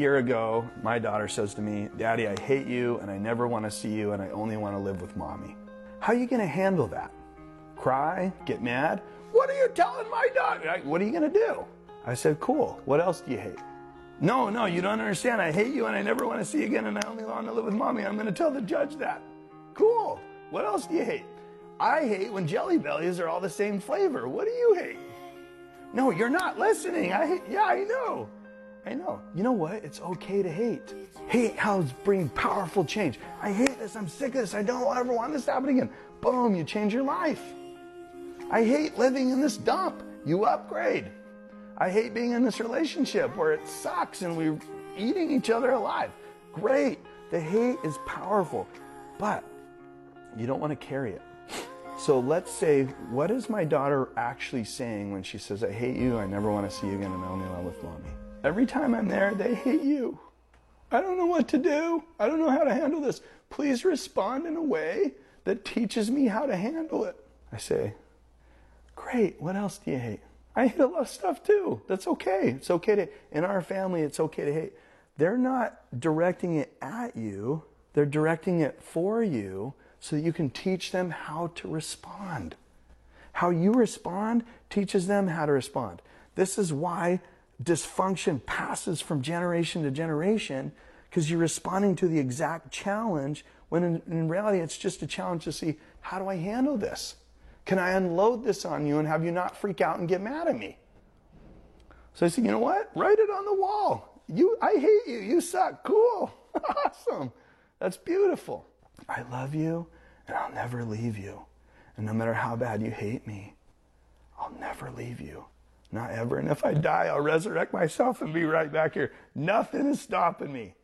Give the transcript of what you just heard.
A year ago, my daughter says to me, Daddy, I hate you and I never want to see you and I only want to live with mommy. How are you going to handle that? Cry? Get mad? What are you telling my daughter? What are you going to do? I said, Cool. What else do you hate? No, no, you don't understand. I hate you and I never want to see you again and I only want to live with mommy. I'm going to tell the judge that. Cool. What else do you hate? I hate when jelly bellies are all the same flavor. What do you hate? No, you're not listening. I hate, yeah, I know. I know. You know what? It's okay to hate. Hate how it's bringing powerful change. I hate this. I'm sick of this. I don't ever want this to happen again. Boom, you change your life. I hate living in this dump. You upgrade. I hate being in this relationship where it sucks and we're eating each other alive. Great. The hate is powerful, but you don't want to carry it. So let's say, what is my daughter actually saying when she says, I hate you, I never want to see you again, and I only love with mommy? Every time I'm there, they hate you. I don't know what to do. I don't know how to handle this. Please respond in a way that teaches me how to handle it. I say, Great, what else do you hate? I hate a lot of stuff too. That's okay. It's okay to, in our family, it's okay to hate. They're not directing it at you, they're directing it for you so that you can teach them how to respond. How you respond teaches them how to respond. This is why dysfunction passes from generation to generation because you're responding to the exact challenge when in, in, reality it's just a challenge to see how do I handle this? Can I unload this on you and have you not freak out and get mad at me? So I said, you know what? Write it on the wall. You, I hate you. You suck. Cool. awesome. That's beautiful. I love you and I'll never leave you. And no matter how bad you hate me, I'll never leave you. Not ever. And if I die, I'll resurrect myself and be right back here. Nothing is stopping me.